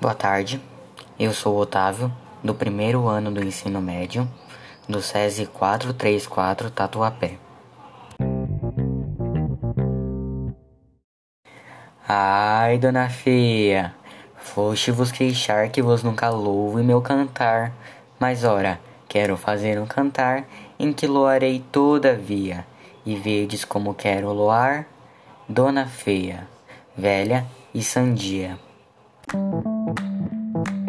Boa tarde, eu sou Otávio, do primeiro ano do ensino médio, do SESI 434 Tatuapé. Ai, dona feia, foste vos queixar que vos nunca louve meu cantar, mas ora, quero fazer um cantar em que loarei todavia, e vedes como quero loar, dona feia, velha e sandia. Thank you.